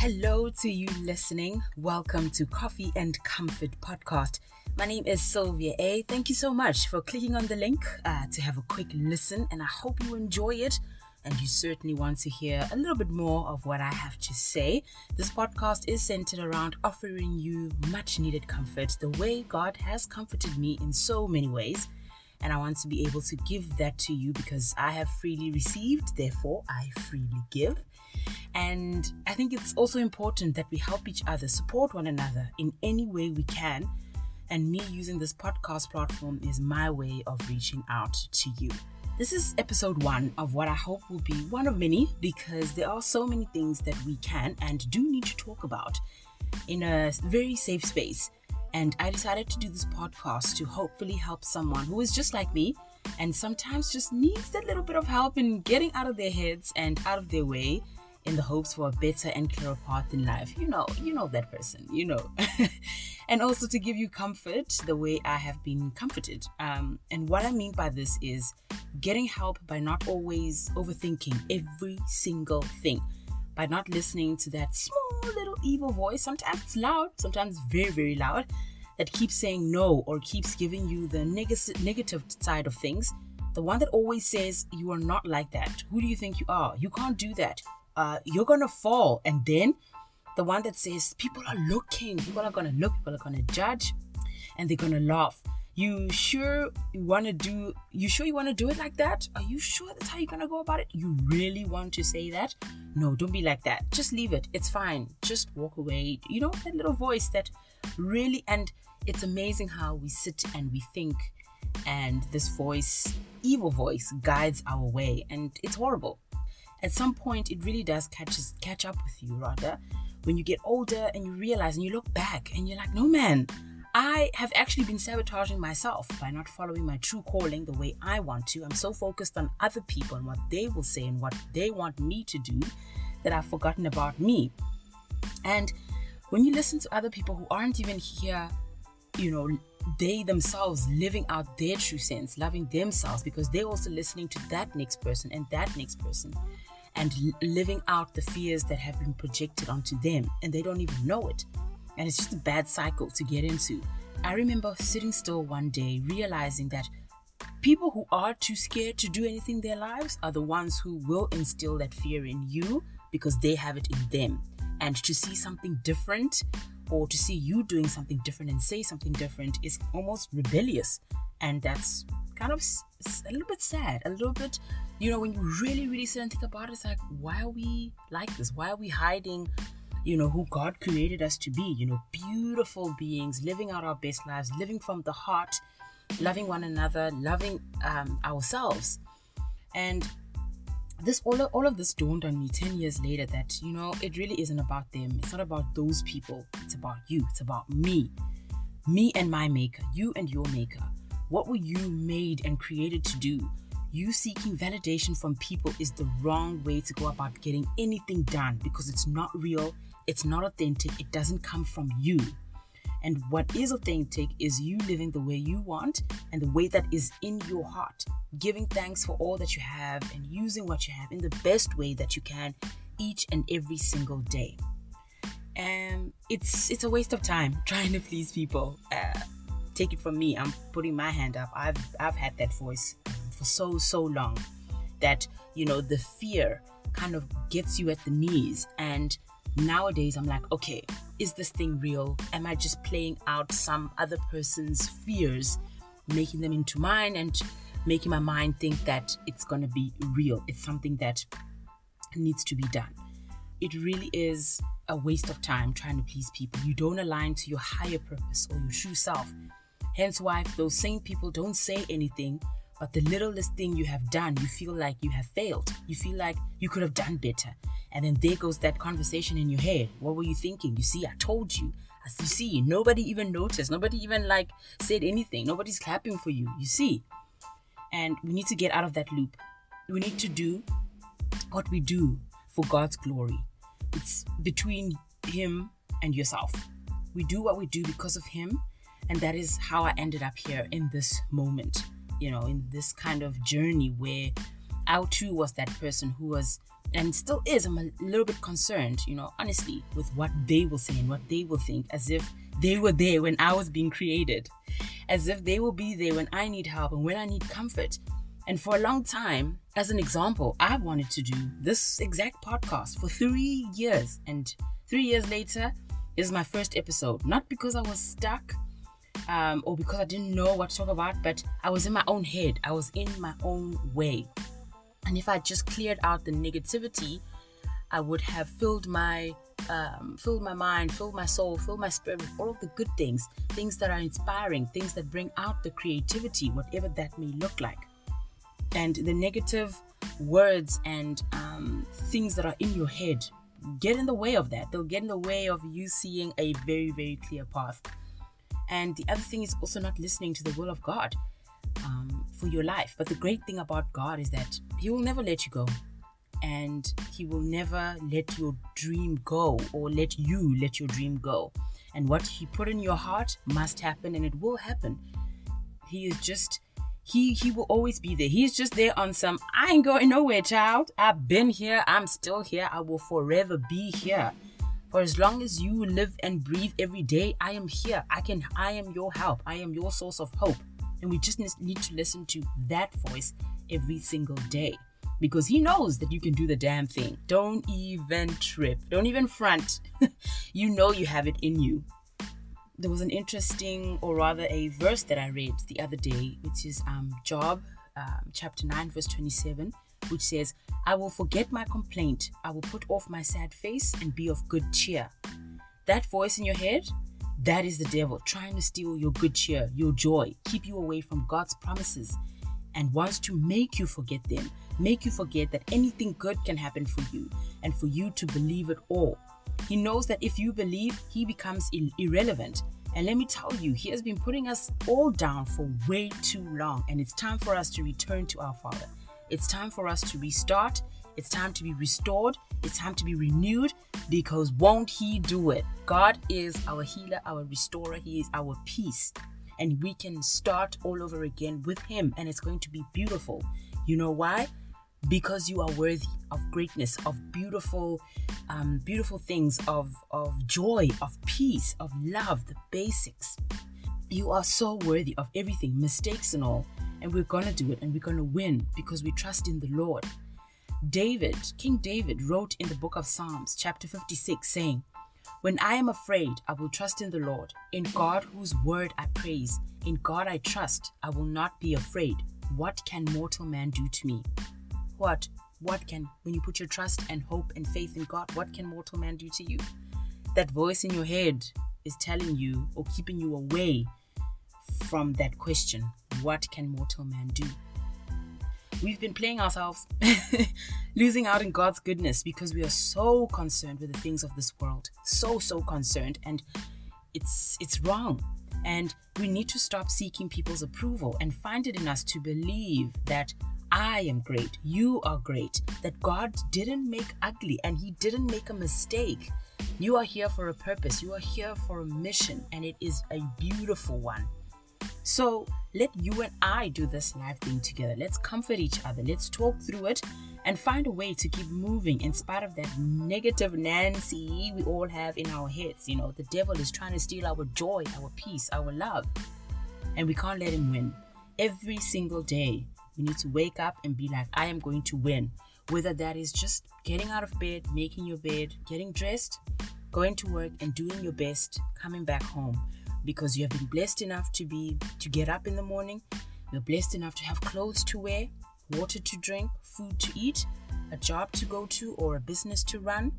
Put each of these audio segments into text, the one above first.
Hello to you listening. Welcome to Coffee and Comfort Podcast. My name is Sylvia A. Thank you so much for clicking on the link uh, to have a quick listen, and I hope you enjoy it. And you certainly want to hear a little bit more of what I have to say. This podcast is centered around offering you much needed comfort the way God has comforted me in so many ways. And I want to be able to give that to you because I have freely received, therefore, I freely give. And I think it's also important that we help each other, support one another in any way we can. And me using this podcast platform is my way of reaching out to you. This is episode one of what I hope will be one of many because there are so many things that we can and do need to talk about in a very safe space. And I decided to do this podcast to hopefully help someone who is just like me and sometimes just needs that little bit of help in getting out of their heads and out of their way in the hopes for a better and clearer path in life. You know, you know that person, you know. and also to give you comfort the way I have been comforted. Um, and what I mean by this is getting help by not always overthinking every single thing, by not listening to that small little evil voice. Sometimes it's loud, sometimes very, very loud, that keeps saying no or keeps giving you the neg- negative side of things. The one that always says, You are not like that. Who do you think you are? You can't do that uh, you're gonna fall. And then the one that says people are looking, people are gonna look, people are gonna judge, and they're gonna laugh. You sure you wanna do? You sure you wanna do it like that? Are you sure that's how you're gonna go about it? You really want to say that? No, don't be like that. Just leave it. It's fine. Just walk away. You know that little voice that really and it's amazing how we sit and we think and this voice evil voice guides our way and it's horrible at some point it really does catch catch up with you rather when you get older and you realize and you look back and you're like no man I have actually been sabotaging myself by not following my true calling the way I want to. I'm so focused on other people and what they will say and what they want me to do that I've forgotten about me. And when you listen to other people who aren't even here, you know, they themselves living out their true sense, loving themselves because they're also listening to that next person and that next person and living out the fears that have been projected onto them and they don't even know it. And it's just a bad cycle to get into. I remember sitting still one day realizing that people who are too scared to do anything in their lives are the ones who will instill that fear in you because they have it in them. And to see something different or to see you doing something different and say something different is almost rebellious. And that's kind of a little bit sad, a little bit, you know, when you really, really sit and think about it, it's like, why are we like this? Why are we hiding, you know, who God created us to be? You know, beautiful beings, living out our best lives, living from the heart, loving one another, loving um, ourselves. And this all of, all of this dawned on me 10 years later that you know it really isn't about them it's not about those people it's about you it's about me me and my maker you and your maker what were you made and created to do? You seeking validation from people is the wrong way to go about getting anything done because it's not real, it's not authentic, it doesn't come from you. And what is authentic is you living the way you want and the way that is in your heart, giving thanks for all that you have and using what you have in the best way that you can each and every single day. And it's it's a waste of time trying to please people. Uh, take it from me. I'm putting my hand up. I've I've had that voice for so so long that you know the fear kind of gets you at the knees and nowadays I'm like, okay, is this thing real? Am I just playing out some other person's fears, making them into mine and making my mind think that it's going to be real? It's something that needs to be done. It really is a waste of time trying to please people. You don't align to your higher purpose or your true self. Hence why those same people don't say anything, but the littlest thing you have done, you feel like you have failed. You feel like you could have done better. And then there goes that conversation in your head. What were you thinking? You see, I told you. As you see, nobody even noticed. Nobody even like said anything. Nobody's clapping for you. You see. And we need to get out of that loop. We need to do what we do for God's glory. It's between Him and yourself. We do what we do because of Him and that is how I ended up here in this moment, you know, in this kind of journey where I too was that person who was and still is. I'm a little bit concerned, you know, honestly, with what they will say and what they will think, as if they were there when I was being created, as if they will be there when I need help and when I need comfort. And for a long time, as an example, I wanted to do this exact podcast for three years. And three years later is my first episode. Not because I was stuck um, or because I didn't know what to talk about, but I was in my own head. I was in my own way. And if I just cleared out the negativity, I would have filled my um, filled my mind, filled my soul, filled my spirit with all of the good things, things that are inspiring, things that bring out the creativity, whatever that may look like. And the negative words and um, things that are in your head get in the way of that. They'll get in the way of you seeing a very, very clear path. And the other thing is also not listening to the will of God um, for your life. But the great thing about God is that He will never let you go. And He will never let your dream go or let you let your dream go. And what He put in your heart must happen and it will happen. He is just he he will always be there. He's just there on some I ain't going nowhere, child. I've been here, I'm still here, I will forever be here. For as long as you live and breathe every day, I am here. I can I am your help. I am your source of hope. And we just need to listen to that voice every single day. Because he knows that you can do the damn thing. Don't even trip. Don't even front. you know you have it in you there was an interesting, or rather a verse that I read the other day, which is um, Job um, chapter 9, verse 27, which says, I will forget my complaint, I will put off my sad face and be of good cheer. That voice in your head, that is the devil trying to steal your good cheer, your joy, keep you away from God's promises, and wants to make you forget them, make you forget that anything good can happen for you, and for you to believe it all. He knows that if you believe, he becomes irrelevant. And let me tell you, he has been putting us all down for way too long. And it's time for us to return to our Father. It's time for us to restart. It's time to be restored. It's time to be renewed because won't He do it? God is our healer, our restorer. He is our peace. And we can start all over again with Him. And it's going to be beautiful. You know why? because you are worthy of greatness, of beautiful, um, beautiful things, of of joy, of peace, of love, the basics. You are so worthy of everything, mistakes and all, and we're gonna do it, and we're gonna win because we trust in the Lord. David, King David, wrote in the book of Psalms, chapter 56, saying, When I am afraid, I will trust in the Lord. In God, whose word I praise, in God I trust, I will not be afraid. What can mortal man do to me? what what can when you put your trust and hope and faith in god what can mortal man do to you that voice in your head is telling you or keeping you away from that question what can mortal man do we've been playing ourselves losing out in god's goodness because we are so concerned with the things of this world so so concerned and it's it's wrong and we need to stop seeking people's approval and find it in us to believe that I am great, you are great, that God didn't make ugly and He didn't make a mistake. You are here for a purpose, you are here for a mission, and it is a beautiful one. So let you and I do this life thing together. Let's comfort each other, let's talk through it and find a way to keep moving in spite of that negative Nancy we all have in our heads. You know, the devil is trying to steal our joy, our peace, our love, and we can't let him win. Every single day, we need to wake up and be like, I am going to win. Whether that is just getting out of bed, making your bed, getting dressed, going to work and doing your best, coming back home because you have been blessed enough to be to get up in the morning. You're blessed enough to have clothes to wear, water to drink, food to eat, a job to go to or a business to run,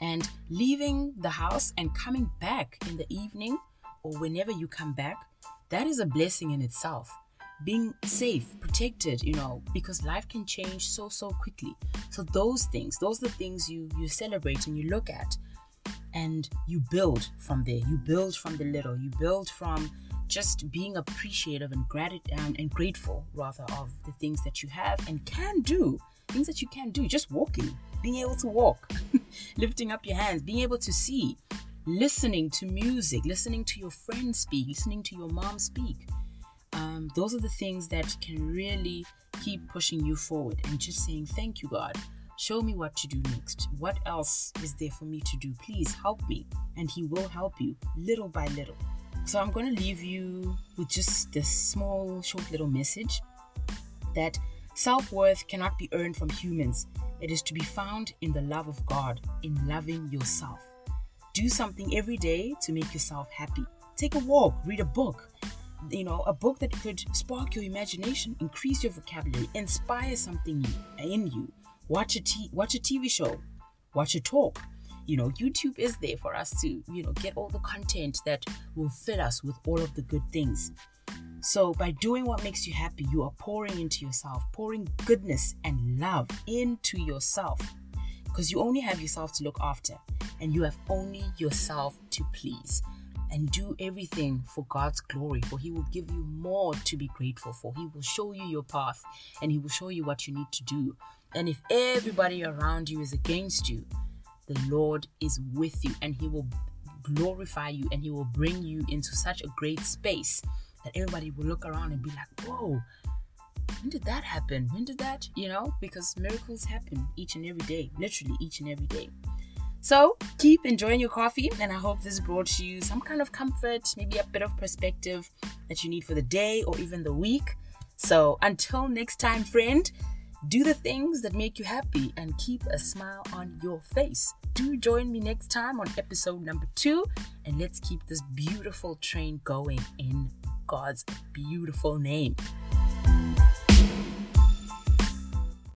and leaving the house and coming back in the evening or whenever you come back, that is a blessing in itself being safe, protected, you know, because life can change so so quickly. So those things, those are the things you you celebrate and you look at and you build from there. You build from the little. You build from just being appreciative and gratitude and, and grateful rather of the things that you have and can do. Things that you can do, just walking, being able to walk, lifting up your hands, being able to see, listening to music, listening to your friends speak, listening to your mom speak um, those are the things that can really keep pushing you forward and just saying thank you god Show me what to do next. What else is there for me to do? Please help me. And He will help you little by little. So I'm going to leave you with just this small, short little message that self worth cannot be earned from humans. It is to be found in the love of God, in loving yourself. Do something every day to make yourself happy. Take a walk, read a book, you know, a book that could spark your imagination, increase your vocabulary, inspire something in you watch a t- watch a TV show, watch a talk. You know, YouTube is there for us to, you know, get all the content that will fill us with all of the good things. So, by doing what makes you happy, you are pouring into yourself, pouring goodness and love into yourself. Because you only have yourself to look after, and you have only yourself to please. And do everything for God's glory, for He will give you more to be grateful for. He will show you your path, and He will show you what you need to do and if everybody around you is against you, the Lord is with you and He will glorify you and He will bring you into such a great space that everybody will look around and be like, whoa, when did that happen? When did that, you know? Because miracles happen each and every day, literally each and every day. So keep enjoying your coffee, and I hope this brought you some kind of comfort, maybe a bit of perspective that you need for the day or even the week. So until next time, friend. Do the things that make you happy and keep a smile on your face. Do join me next time on episode number two, and let's keep this beautiful train going in God's beautiful name.